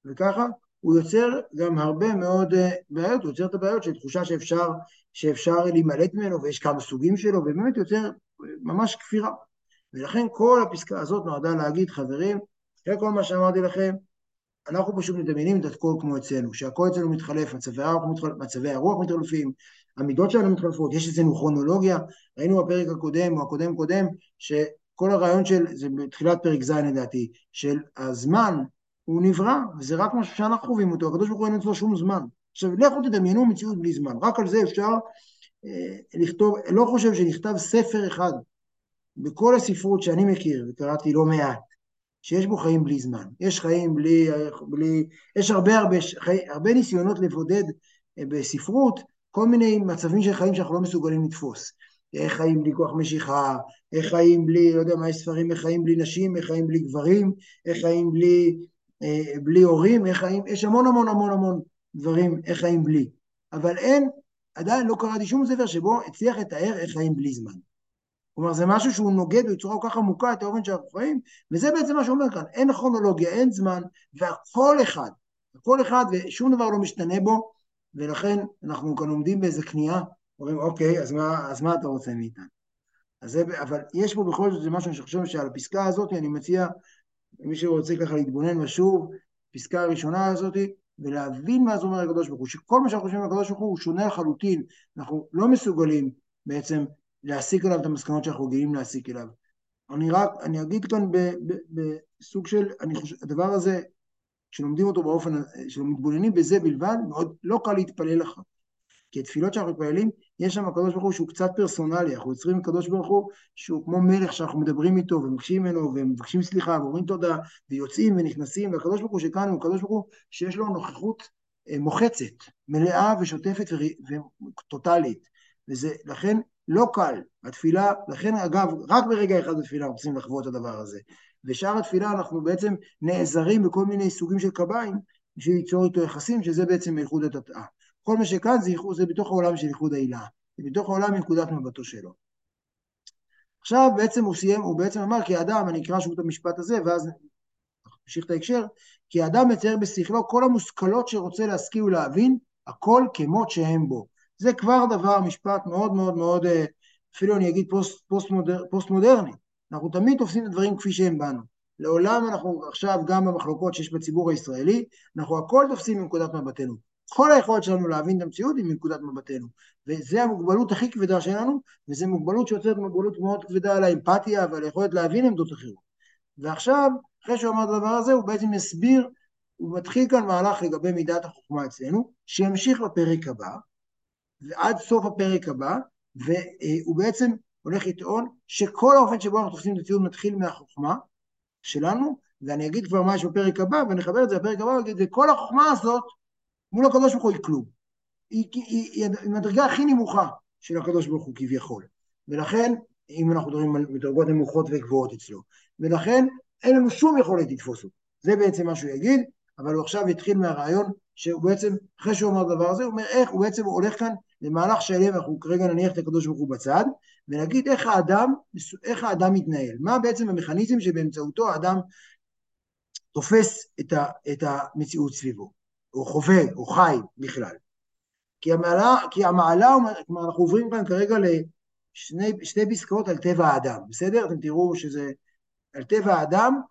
וככה, הוא יוצר גם הרבה מאוד אה, בעיות, הוא יוצר את הבעיות של תחושה שאפשר, שאפשר להימלט ממנו, ויש כמה סוגים שלו, ובאמת יוצר ממש כפירה. ולכן כל הפסקה הזאת נועדה להגיד, חברים, אחרי כל מה שאמרתי לכם, אנחנו פשוט מדמיינים את הכל כמו אצלנו, שהכל אצלנו מתחלף, מצבי הרוח מתחלפים, המידות שלנו מתחלפות, יש אצלנו כרונולוגיה, ראינו בפרק הקודם או הקודם קודם, שכל הרעיון של, זה בתחילת פרק ז' לדעתי, של הזמן הוא נברא, וזה רק משהו שאנחנו חווים אותו, הקדוש ברוך הוא אין אצלו שום זמן. עכשיו, לכו תדמיינו מציאות בלי זמן, רק על זה אפשר אה, לכתוב, לא חושב שנכתב ספר אחד בכל הספרות שאני מכיר, וקראתי לא מעט, שיש בו חיים בלי זמן. יש חיים בלי, בלי יש הרבה הרבה, חי, הרבה ניסיונות לבודד אה, בספרות כל מיני מצבים של חיים שאנחנו לא מסוגלים לתפוס. איך חיים בלי כוח משיכה, איך חיים בלי, לא יודע מה יש ספרים, איך חיים בלי נשים, איך חיים בלי גברים, איך חיים בלי, אה, בלי הורים, איך חיים, יש המון המון המון המון דברים, איך חיים בלי. אבל אין, עדיין לא קראתי שום ספר שבו הצליח לתאר איך חיים בלי זמן. כלומר, זה משהו שהוא נוגד בצורה כל כך עמוקה את האופן שאנחנו חיים, וזה בעצם מה שאומר כאן, אין כרונולוגיה, אין זמן, והכל אחד, הכל אחד, ושום דבר לא משתנה בו, ולכן אנחנו כאן עומדים באיזה כניעה, אומרים, אוקיי, אז מה, אז מה אתה רוצה מאיתנו? אז זה, אבל יש פה בכל זאת, משהו שאני חושב שעל הפסקה הזאת, אני מציע, למי שרוצה ככה להתבונן ושוב, פסקה הראשונה הזאת, ולהבין מה זה אומר הקדוש ברוך הוא, שכל מה שאנחנו חושבים על הקדוש ברוך הוא שונה לחלוטין, אנחנו לא מסוגלים בעצם להסיק עליו את המסקנות שאנחנו רגילים להסיק אליו. אני רק, אני אגיד כאן בסוג של, אני חושב, הדבר הזה, כשלומדים אותו באופן, כשמתבוננים בזה בלבד, מאוד לא קל להתפלל לך. כי התפילות שאנחנו מתפללים, יש שם הקדוש ברוך הוא שהוא קצת פרסונלי, אנחנו יוצרים קדוש ברוך הוא שהוא כמו מלך שאנחנו מדברים איתו ומבקשים ממנו ומבקשים סליחה ואומרים תודה ויוצאים ונכנסים, והקדוש ברוך הוא שכאן הוא קדוש ברוך הוא שיש לו נוכחות אה, מוחצת, מלאה ושוטפת וטוטאלית, וזה לכן לא קל. התפילה, לכן אגב, רק ברגע אחד בתפילה צריכים לחוות את הדבר הזה. ושאר התפילה אנחנו בעצם נעזרים בכל מיני סוגים של קביים בשביל ליצור איתו יחסים, שזה בעצם ייחודא תתאה. כל מה שכאן זה, זה בתוך העולם של ייחודא עילאה, זה בתוך העולם מנקודת מבטו שלו. עכשיו בעצם הוא סיים, הוא בעצם אמר כי האדם, אני אקרא שוב את המשפט הזה, ואז נמשיך את ההקשר, כי האדם מצייר בשכלו כל המושכלות שרוצה להשכיל ולהבין, הכל כמות שהם בו. זה כבר דבר, משפט מאוד מאוד מאוד, אה, אפילו אני אגיד פוסט, פוסט, מודר, פוסט מודרני. אנחנו תמיד תופסים את הדברים כפי שהם בנו. לעולם אנחנו עכשיו, גם במחלוקות שיש בציבור הישראלי, אנחנו הכל תופסים מנקודת מבטנו. כל היכולת שלנו להבין את המציאות היא מנקודת מבטנו. וזו המוגבלות הכי כבדה שלנו, וזו מוגבלות שיוצרת מוגבלות מאוד כבדה על האמפתיה ועל היכולת להבין עמדות אחרות. ועכשיו, אחרי שהוא אמר את הדבר הזה, הוא בעצם מסביר, הוא מתחיל כאן מהלך לגבי מידת החוכמה אצלנו, שימשיך בפרק הבא, ועד סוף הפרק הבא, והוא בעצם הולך לטעון שכל האופן שבו אנחנו תופסים את הציון מתחיל מהחוכמה שלנו, ואני אגיד כבר מה יש בפרק הבא, ונחבר את זה לפרק הבא, ואגיד, וכל החוכמה הזאת מול הקדוש ברוך הוא היא כלום. היא, היא, היא, היא המדרגה הכי נמוכה של הקדוש ברוך הוא כביכול. ולכן, אם אנחנו מדברים על מדרגות נמוכות וגבוהות אצלו, ולכן אין לנו שום יכולת לתפוס אותו. זה בעצם מה שהוא יגיד, אבל הוא עכשיו התחיל מהרעיון שהוא בעצם, אחרי שהוא אמר את הדבר הזה, הוא אומר איך, הוא בעצם הולך כאן למהלך שלם, אנחנו כרגע נניח את הקדוש ברוך הוא בצד, ונגיד איך האדם, איך האדם מתנהל, מה בעצם המכניזם שבאמצעותו האדם תופס את, ה, את המציאות סביבו, או חווה, או חי בכלל. כי המעלה, כי המעלה, כלומר אנחנו עוברים כאן כרגע לשני פסקאות על טבע האדם, בסדר? אתם תראו שזה על טבע האדם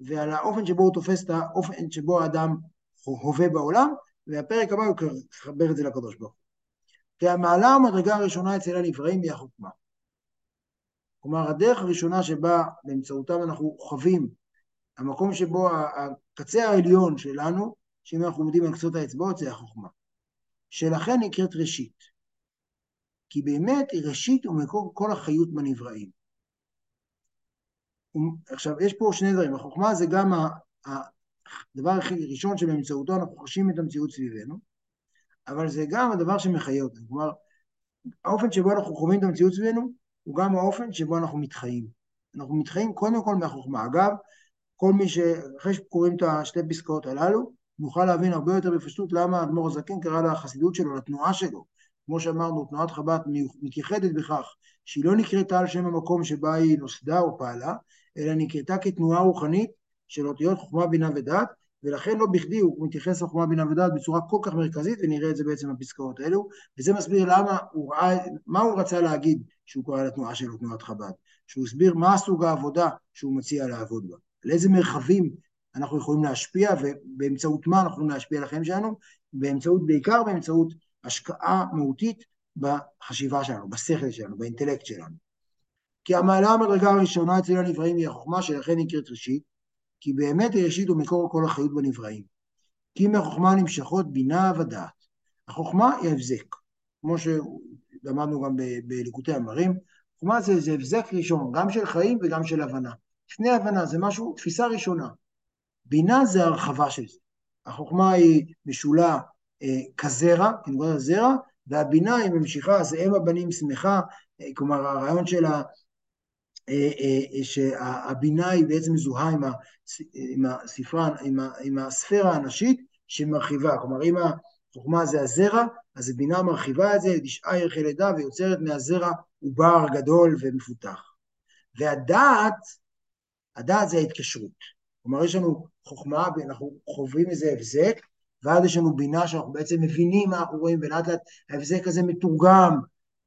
ועל האופן שבו הוא תופס את האופן שבו האדם הווה בעולם, והפרק הבא הוא יחבר את זה לקדוש ברוך הוא. כי המעלה המדרגה הראשונה אצל הנבראים היא החוכמה. כלומר, הדרך הראשונה שבה באמצעותם אנחנו חווים, המקום שבו הקצה העליון שלנו, שאם אנחנו עומדים על קצות האצבעות, זה החוכמה. שלכן נקראת ראשית. כי באמת ראשית ומקור כל החיות בנבראים. עכשיו, יש פה שני דברים. החוכמה זה גם הדבר הכי ראשון שבאמצעותו אנחנו חשים את המציאות סביבנו, אבל זה גם הדבר שמחיה אותנו. כלומר, האופן שבו אנחנו חווים את המציאות סביבנו, הוא גם האופן שבו אנחנו מתחיים. אנחנו מתחיים קודם כל מהחוכמה. אגב, כל מי ש... אחרי שקוראים את השתי פסקאות הללו, נוכל להבין הרבה יותר בפשטות למה האדמו"ר הזקן קרא לחסידות שלו, לתנועה שלו. כמו שאמרנו, תנועת חב"ד מתייחדת בכך שהיא לא נקראתה על שם המקום שבה היא נוסדה או פעלה, אלא נקראתה כתנועה רוחנית של אותיות חוכמה, בינה ודעת, ולכן לא בכדי הוא מתייחס לחוכמה, בינה ודעת בצורה כל כך מרכזית, ונראה את זה בעצם בפסקאות האלו, וזה מסביר למה הוא ראה, מה הוא רצה להגיד שהוא קורא לתנועה שלו תנועת חב"ד, שהוא הסביר מה סוג העבודה שהוא מציע לעבוד בה, על איזה מרחבים אנחנו יכולים להשפיע, ובאמצעות מה אנחנו יכולים להשפיע על החיים שלנו, באמצעות, בעיקר באמצעות השקעה מהותית בחשיבה שלנו, בשכל שלנו, באינטלקט שלנו. כי המעלה המדרגה הראשונה אצל הנבראים היא החוכמה שלכן נקראת ראשית, כי באמת הראשית הוא מקור כל החיות בנבראים. כי מהחוכמה נמשכות בינה ודעת. החוכמה היא הבזק, כמו שלמדנו גם בליקוטי המרים, חוכמה זה, זה הבזק ראשון, גם של חיים וגם של הבנה. לפני הבנה זה משהו, תפיסה ראשונה. בינה זה הרחבה של זה. החוכמה היא משולה אה, כזרע, כנקודת הזרע, והבינה היא ממשיכה, זה אם הבנים שמחה, אה, כלומר הרעיון של שהבינה היא בעצם מזוהה עם, עם, עם, עם הספירה הנשית שמרחיבה, כלומר אם החוכמה זה הזרע, אז הבינה מרחיבה את זה לתשעה ערכי לידה ויוצרת מהזרע עובר גדול ומפותח. והדעת, הדעת זה ההתקשרות. כלומר יש לנו חוכמה ואנחנו חווים איזה הבזק, ואז יש לנו בינה שאנחנו בעצם מבינים מה אנחנו רואים, ולאט לאט ההבזק הזה מתורגם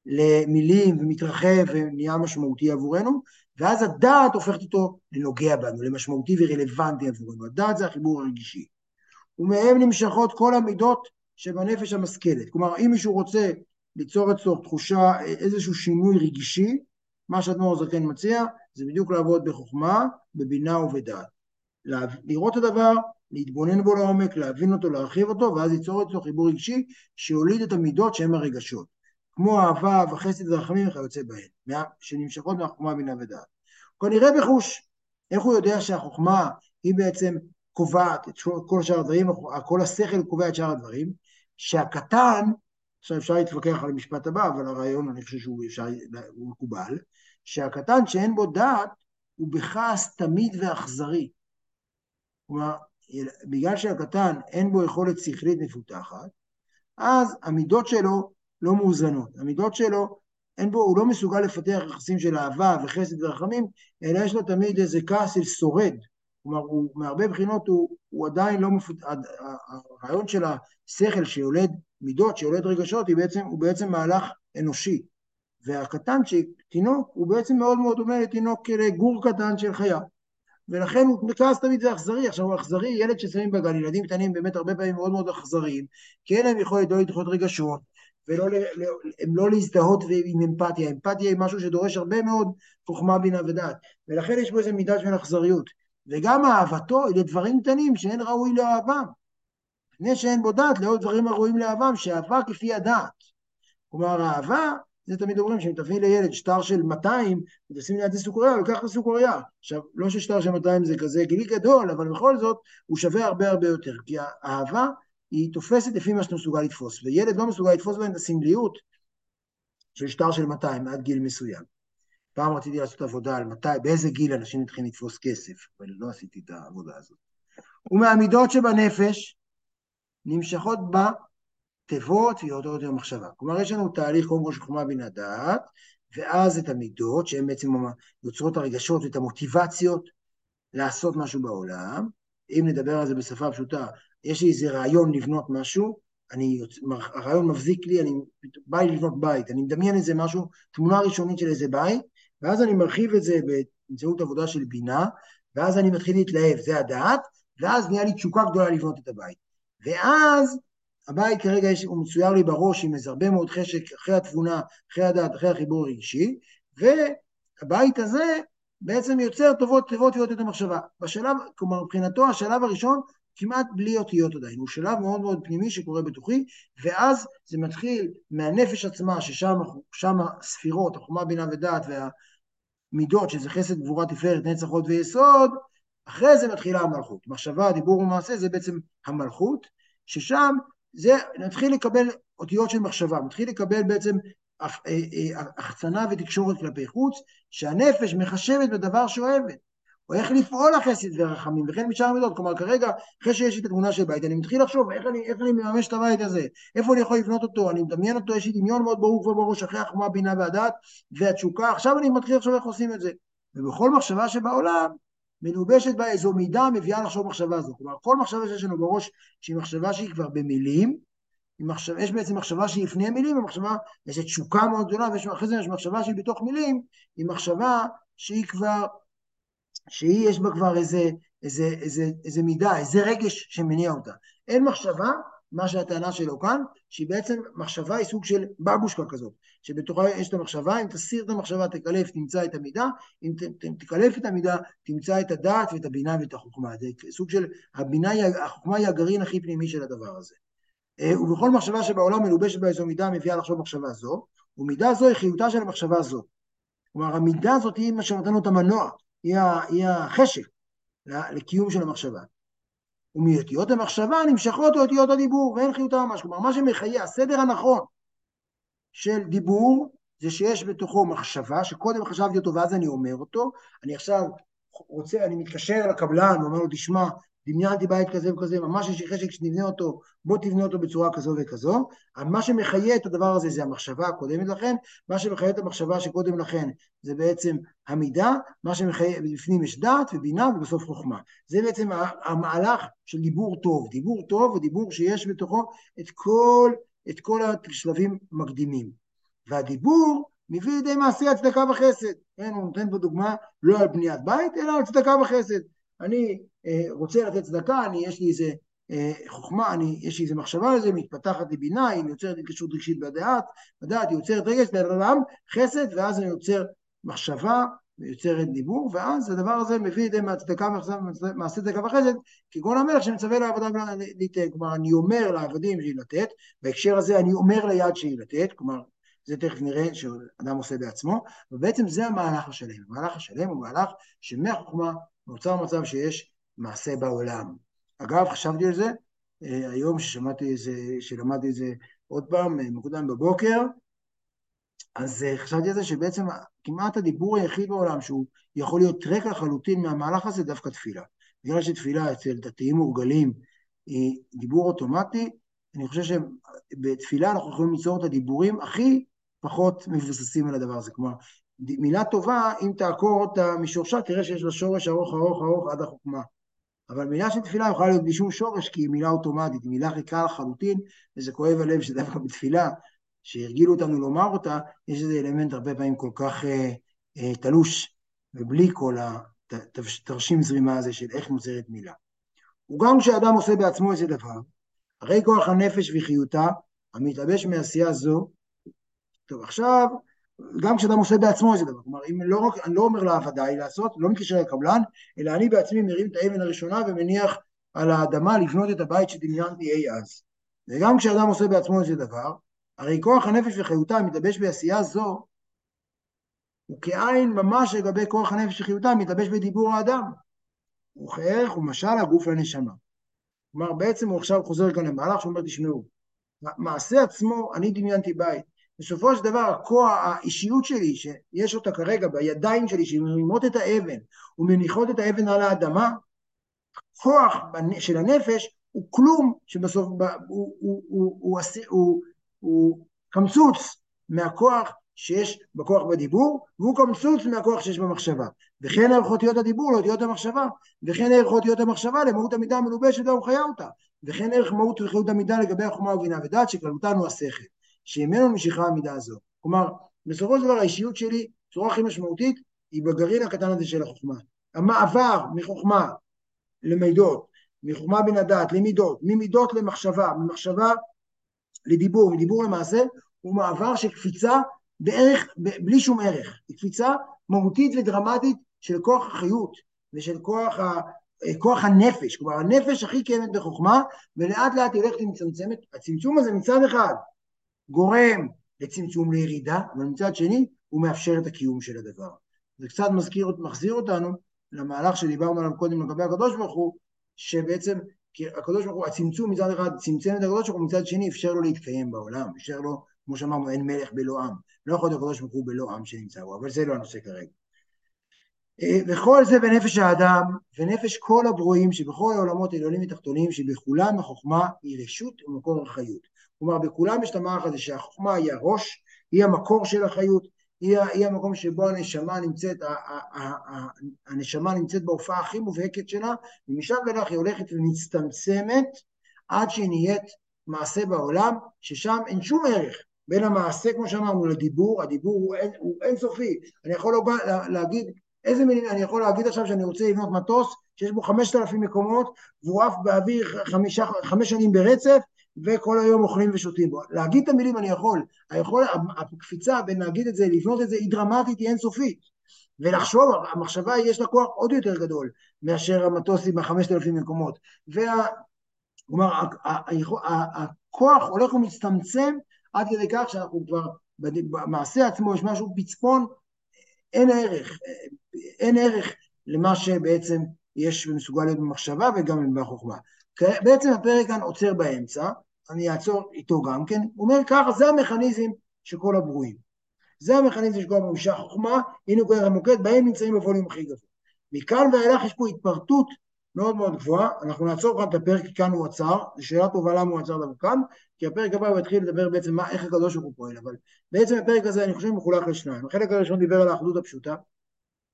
למילים ומתרחב ונהיה משמעותי עבורנו, ואז הדעת הופכת אותו לנוגע בנו, למשמעותי ורלוונטי עבורנו. הדעת זה החיבור הרגישי. ומהם נמשכות כל המידות שבנפש המשכלת. כלומר, אם מישהו רוצה ליצור אצלו תחושה, איזשהו שינוי רגשי, מה שאדמו"ר זקן מציע, זה בדיוק לעבוד בחוכמה, בבינה ובדעת. לראות את הדבר, להתבונן בו לעומק, להבין אותו, להרחיב אותו, ואז ליצור אצלו חיבור רגשי שיוליד את המידות שהן הרגשות. כמו אהבה וחסד ורחמים וכיוצא בהן, שנמשכות מהחוכמה בינה ודעת. כנראה בחוש, איך הוא יודע שהחוכמה היא בעצם קובעת את כל שאר הדברים, כל השכל קובע את שאר הדברים, שהקטן, עכשיו אפשר להתווכח על המשפט הבא, אבל הרעיון אני חושב שהוא אפשר, הוא מקובל, שהקטן שאין בו דעת הוא בכעס תמיד ואכזרי. כלומר, בגלל שהקטן אין בו יכולת שכלית מפותחת, אז המידות שלו לא מאוזנות. המידות שלו, אין בו, הוא לא מסוגל לפתח יחסים של אהבה וחסד ורחמים, אלא יש לו תמיד איזה כעס של שורד, כלומר, הוא, מהרבה בחינות הוא, הוא עדיין לא מפות... הרעיון של השכל שיולד מידות, שיולד רגשות, הוא בעצם, הוא בעצם מהלך אנושי. והקטנצ'יק, תינוק, הוא בעצם מאוד מאוד דומה לתינוק, לגור קטן של חיה. ולכן הוא נכנס תמיד זה אכזרי. עכשיו הוא אכזרי, ילד ששמים בגן, ילדים קטנים באמת הרבה פעמים מאוד מאוד אכזריים, כי אין להם יכולת לא לדחות רגשות, ולא לא להזדהות עם אמפתיה. אמפתיה היא משהו שדורש הרבה מאוד חוכמה, בינה ודעת. ולכן יש פה איזו מידה של אכזריות. וגם אהבתו היא לדברים קטנים שאין ראוי לאהבם. לפני שאין בו דעת, לעוד דברים הראויים לאהבם, שאהבה כפי הדעת. כלומר, האהבה זה תמיד אומרים שאם תביא לילד שטר של 200 ותשים ליד זה סוכריה, הוא לוקח את הסוכריה. עכשיו, לא ששטר של 200 זה כזה גילי גדול, אבל בכל זאת הוא שווה הרבה הרבה יותר, כי האהבה היא תופסת לפי מה שאתה מסוגל לתפוס, וילד לא מסוגל לתפוס בהם את הסמליות של שטר של 200 עד גיל מסוים. פעם רציתי לעשות עבודה על מתי, באיזה גיל אנשים מתחילים לתפוס כסף, אבל לא עשיתי את העבודה הזאת. ומהמידות שבנפש נמשכות בה תיבות ויותר יותר מחשבה. כלומר, יש לנו תהליך קודם כל של חוכמה בינה דעת, ואז את המידות, שהן בעצם יוצרות הרגשות ואת המוטיבציות לעשות משהו בעולם. אם נדבר על זה בשפה פשוטה, יש לי איזה רעיון לבנות משהו, אני, הרעיון מבזיק לי, אני בא לי לבנות בית, אני מדמיין איזה משהו, תמונה ראשונית של איזה בית, ואז אני מרחיב את זה באמצעות עבודה של בינה, ואז אני מתחיל להתלהב, זה הדעת, ואז נהיה לי תשוקה גדולה לבנות את הבית. ואז הבית כרגע יש, הוא מצויר לי בראש עם איזה הרבה מאוד חשק אחרי התבונה, אחרי הדעת, אחרי החיבור הרגשי, והבית הזה בעצם יוצר טובות, טובות ויותר את המחשבה. בשלב, כלומר מבחינתו השלב הראשון כמעט בלי אותיות עדיין, הוא שלב מאוד מאוד פנימי שקורה בתוכי, ואז זה מתחיל מהנפש עצמה, ששם הספירות, החומה בינה ודעת והמידות, שזה חסד, גבורה, תפארת, נצח, הוד ויסוד, אחרי זה מתחילה המלכות. מחשבה, דיבור ומעשה זה בעצם המלכות, ששם זה נתחיל לקבל אותיות של מחשבה, נתחיל לקבל בעצם אה, אה, החצנה ותקשורת כלפי חוץ, שהנפש מחשבת בדבר שאוהבת. או איך לפעול החסד ורחמים, וכן משאר המידות. כלומר, כרגע, אחרי שיש לי את התמונה של בית, אני מתחיל לחשוב איך אני, איך אני מממש את הבית הזה, איפה אני יכול לבנות אותו, אני מדמיין אותו, יש לי דמיון מאוד ברור כבר בראש, אחרי החומה, בינה והדעת והתשוקה, עכשיו אני מתחיל לחשוב איך עושים את זה. ובכל מחשבה שבעולם, מלובשת בה איזו מידה מביאה לחשוב מחשבה זו. כלומר, כל מחשבה שיש לנו בראש, שהיא מחשבה שהיא כבר במילים, מחשב, יש בעצם מחשבה שהיא לפני מילים, ומחשבה, יש תשוקה מאוד גדולה, ואחרי זה יש מחשבה שהיא בתוך מילים, היא מחשבה שהיא כבר שהיא יש בה כבר איזה, איזה, איזה, איזה מידה, איזה רגש שמניע אותה. אין מחשבה, מה שהטענה שלו כאן, שהיא בעצם מחשבה היא סוג של בבושקה כזאת, שבתוכה יש את המחשבה, אם תסיר את המחשבה תקלף, תמצא את המידה, אם תקלף את המידה, תמצא את הדעת ואת הבינה ואת החוכמה. זה סוג של, הבינה, החוכמה היא הגרעין הכי פנימי של הדבר הזה. אה, ובכל מחשבה שבעולם מלובשת בה איזו מידה מביאה לחשוב מחשבה זו, ומידה זו היא חיותה של המחשבה זו. כלומר, המידה הזאת היא מה שנותן לו את המנוע, היא החשק לקיום של המחשבה. ומאותיות המחשבה נמשכות אותיות הדיבור, ואין חיותה ממש. כלומר, מה שמחיה, הסדר הנכון של דיבור, זה שיש בתוכו מחשבה, שקודם חשבתי אותו ואז אני אומר אותו, אני עכשיו רוצה, אני מתקשר לקבלן ואומר לו, תשמע, דמיינתי בית כזה וכזה, ממש יש לי חשק שתבנה אותו, בוא תבנה אותו בצורה כזו וכזו. מה שמחיה את הדבר הזה זה המחשבה הקודמת לכן, מה שמחיה את המחשבה שקודם לכן זה בעצם המידה, מה שמחיה, בפנים יש דעת ובינה ובסוף חוכמה. זה בעצם המהלך של דיבור טוב. דיבור טוב הוא דיבור שיש בתוכו את כל, את כל השלבים מקדימים. והדיבור מביא לידי מעשי הצדקה וחסד. כן, הוא נותן פה דוגמה לא על בניית בית, אלא על צדקה וחסד. אני אה, רוצה לתת צדקה, אני, יש לי איזה אה, חוכמה, אני, יש לי איזה מחשבה על זה, מתפתחת לי בינה, היא יוצרת התקשרות רגשית בדעת, בדעת היא יוצרת רגש, באדם חסד, ואז אני יוצר מחשבה, ויוצרת דיבור, ואז הדבר הזה מביא לידי מהצדקה מעשה צדקה וחסד, כגון המלך שמצווה לעבודם ליתן. כלומר, אני אומר לעבדים שהיא לתת, בהקשר הזה אני אומר ליד שהיא לתת, כלומר, זה תכף נראה שאדם עושה בעצמו, ובעצם זה המהלך השלם. המהלך השלם הוא מהלך שמהחוכמה נוצר מצב שיש מעשה בעולם. אגב, חשבתי על זה, אה, היום ששמעתי איזה, שלמדתי את זה עוד פעם, אה, מוקדם בבוקר, אז אה, חשבתי על זה שבעצם כמעט הדיבור היחיד בעולם שהוא יכול להיות ריק לחלוטין מהמהלך הזה, דווקא תפילה. בגלל שתפילה אצל דתיים מורגלים היא דיבור אוטומטי, אני חושב שבתפילה אנחנו יכולים ליצור את הדיבורים הכי פחות מבוססים על הדבר הזה. כלומר, מילה טובה, אם תעקור אותה משורשה, תראה שיש לה שורש ארוך ארוך ארוך עד החוכמה. אבל מילה של תפילה יכולה להיות בלי שום שורש, כי היא מילה אוטומטית, היא מילה ריקה לחלוטין, וזה כואב הלב שדווקא בתפילה, שהרגילו אותנו לומר אותה, יש איזה אלמנט הרבה פעמים כל כך אה, אה, תלוש, ובלי כל התרשים זרימה הזה של איך נוצרת מילה. וגם כשאדם עושה בעצמו איזה דבר, הרי כוח הנפש וחיותה, המתלבש מעשייה זו, טוב עכשיו, גם כשאדם עושה בעצמו איזה דבר, כלומר, אם לא רק, אני לא אומר לעבדיי לעשות, לא מתקשר לקבלן, אלא אני בעצמי מרים את האבן הראשונה ומניח על האדמה לבנות את הבית שדמיינתי אי אז. וגם כשאדם עושה בעצמו איזה דבר, הרי כוח הנפש וחיותה המתלבש בעשייה זו, הוא כאין ממש לגבי כוח הנפש וחיותה המתלבש בדיבור האדם. הוא כערך ומשל הגוף לנשמה. כלומר, בעצם הוא עכשיו חוזר כאן למהלך שאומר, תשמעו, מעשה עצמו, אני דמיינתי בית. בסופו של דבר, הכוח, האישיות שלי, שיש אותה כרגע בידיים שלי, שמרימות את האבן ומניחות את האבן על האדמה, הכוח של הנפש הוא כלום שבסוף הוא, הוא, הוא, הוא, הוא, הוא, הוא קמצוץ מהכוח שיש בכוח בדיבור, והוא קמצוץ מהכוח שיש במחשבה. וכן ערך אותיות הדיבור לאותיות המחשבה, וכן ערך אותיות המחשבה למהות המידה המלובשת והוא חיה אותה, וכן ערך מהות וחיות המידה לגבי החומה ובינה ודעת שכללותן הוא השכל, שממנו נמשיכה המידה הזו. כלומר, בסופו של דבר האישיות שלי, בצורה הכי משמעותית, היא בגרעין הקטן הזה של החוכמה. המעבר מחוכמה למידות, מחוכמה בין הדעת למידות, ממידות למחשבה, ממחשבה לדיבור, מדיבור למעשה, הוא מעבר של קפיצה בערך, בלי שום ערך. היא קפיצה מהותית ודרמטית של כוח החיות ושל כוח, ה, כוח הנפש. כלומר, הנפש הכי קיימת בחוכמה, ולאט לאט היא הולכת ומצמצמת. הצמצום הזה מצד אחד גורם לצמצום לירידה, אבל מצד שני הוא מאפשר את הקיום של הדבר. זה קצת מזכיר, מחזיר אותנו למהלך שדיברנו עליו קודם לגבי הקדוש ברוך הוא, שבעצם הקדוש ברוך הוא, הצמצום מצד אחד צמצם את הקדוש ברוך הוא, מצד שני אפשר לו להתקיים בעולם, אפשר לו, כמו שאמרנו, אין מלך בלא עם. לא יכול להיות הקדוש ברוך הוא בלא עם שנמצא בו, אבל זה לא הנושא כרגע. אה, וכל זה בנפש האדם, ונפש כל הברואים שבכל העולמות העליונים ותחתונים, שבכולם החוכמה היא רשות ומקור החיות. כלומר, בכולם יש את המערך הזה שהחוכמה היא הראש, היא המקור של החיות, היא, היא המקום שבו הנשמה נמצאת, הנשמה נמצאת בהופעה הכי מובהקת שלה, ומשם ואילך היא הולכת ומצטמצמת עד שהיא נהיית מעשה בעולם, ששם אין שום ערך בין המעשה, כמו שאמרנו, לדיבור, הדיבור הוא, אין, הוא אינסופי. אני יכול להגיד, איזה מילים, אני יכול להגיד עכשיו שאני רוצה לבנות מטוס שיש בו חמשת אלפים מקומות, והוא עף באוויר חמישה, חמש שנים ברצף, וכל היום אוכלים ושותים בו. להגיד את המילים אני יכול, היכול, הקפיצה בין להגיד את זה, לבנות את זה, היא דרמטית, היא אינסופית. ולחשוב, המחשבה יש לה כוח עוד יותר גדול מאשר המטוס עם החמשת אלפים מקומות. וה... כלומר, הכוח הולך ומצטמצם עד כדי כך שאנחנו כבר, במעשה עצמו יש משהו פצפון, אין ערך, אין ערך למה שבעצם יש ומסוגל להיות במחשבה וגם בחוכמה. בעצם הפרק כאן עוצר באמצע, אני אעצור איתו גם כן, הוא אומר ככה, זה המכניזם של כל הברואים. זה המכניזם של כל הברואים, שהחוכמה היא נקודת המוקד, בהם נמצאים בווליום הכי גבוה. מכאן ואילך יש פה התפרטות מאוד מאוד גבוהה, אנחנו נעצור כאן את הפרק, כי כאן הוא עצר, זו שאלה טובה למה הוא עצר דווקא כאן, כי הפרק הבא הוא יתחיל לדבר בעצם מה, איך הקדוש ברוך הוא פועל, אבל בעצם הפרק הזה אני חושב מחולק לשניים. החלק הראשון דיבר על האחדות הפשוטה,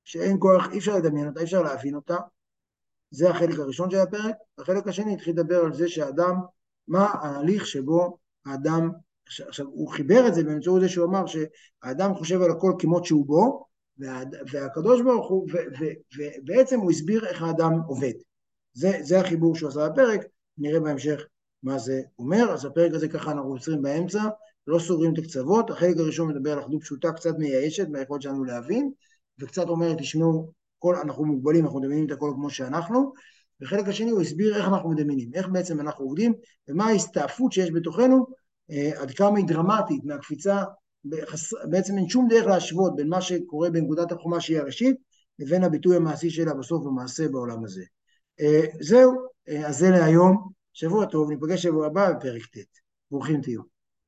שאין כוח, אי אפשר לדמיין אותה, אי אפשר להבין אותה, זה החלק הראשון של הפרק. החלק השני התחיל לדבר על זה שהאדם, מה ההליך שבו האדם, עכשיו הוא חיבר את זה באמצעות זה שהוא אמר שהאדם חושב על הכל כמות שהוא בו, וה, והקדוש ברוך הוא, ובעצם הוא הסביר איך האדם עובד. זה, זה החיבור שהוא עשה בפרק, נראה בהמשך מה זה אומר. אז הפרק הזה ככה אנחנו עוצרים באמצע, לא סוגרים את הקצוות. החלק הראשון מדבר על אחדות פשוטה, קצת מייאשת מהיכולת שלנו להבין, וקצת אומר, תשמעו, כל, אנחנו מוגבלים, אנחנו מדמיינים את הכל כמו שאנחנו, וחלק השני הוא הסביר איך אנחנו מדמיינים, איך בעצם אנחנו עובדים, ומה ההסתעפות שיש בתוכנו, אה, עד כמה היא דרמטית מהקפיצה. בעצם אין שום דרך להשוות בין מה שקורה בנקודת החומה שהיא הראשית, לבין הביטוי המעשי שלה בסוף במעשה בעולם הזה. אה, זהו, אה, אז זה להיום, שבוע טוב, ניפגש שבוע הבא בפרק ט'. ברוכים תהיו.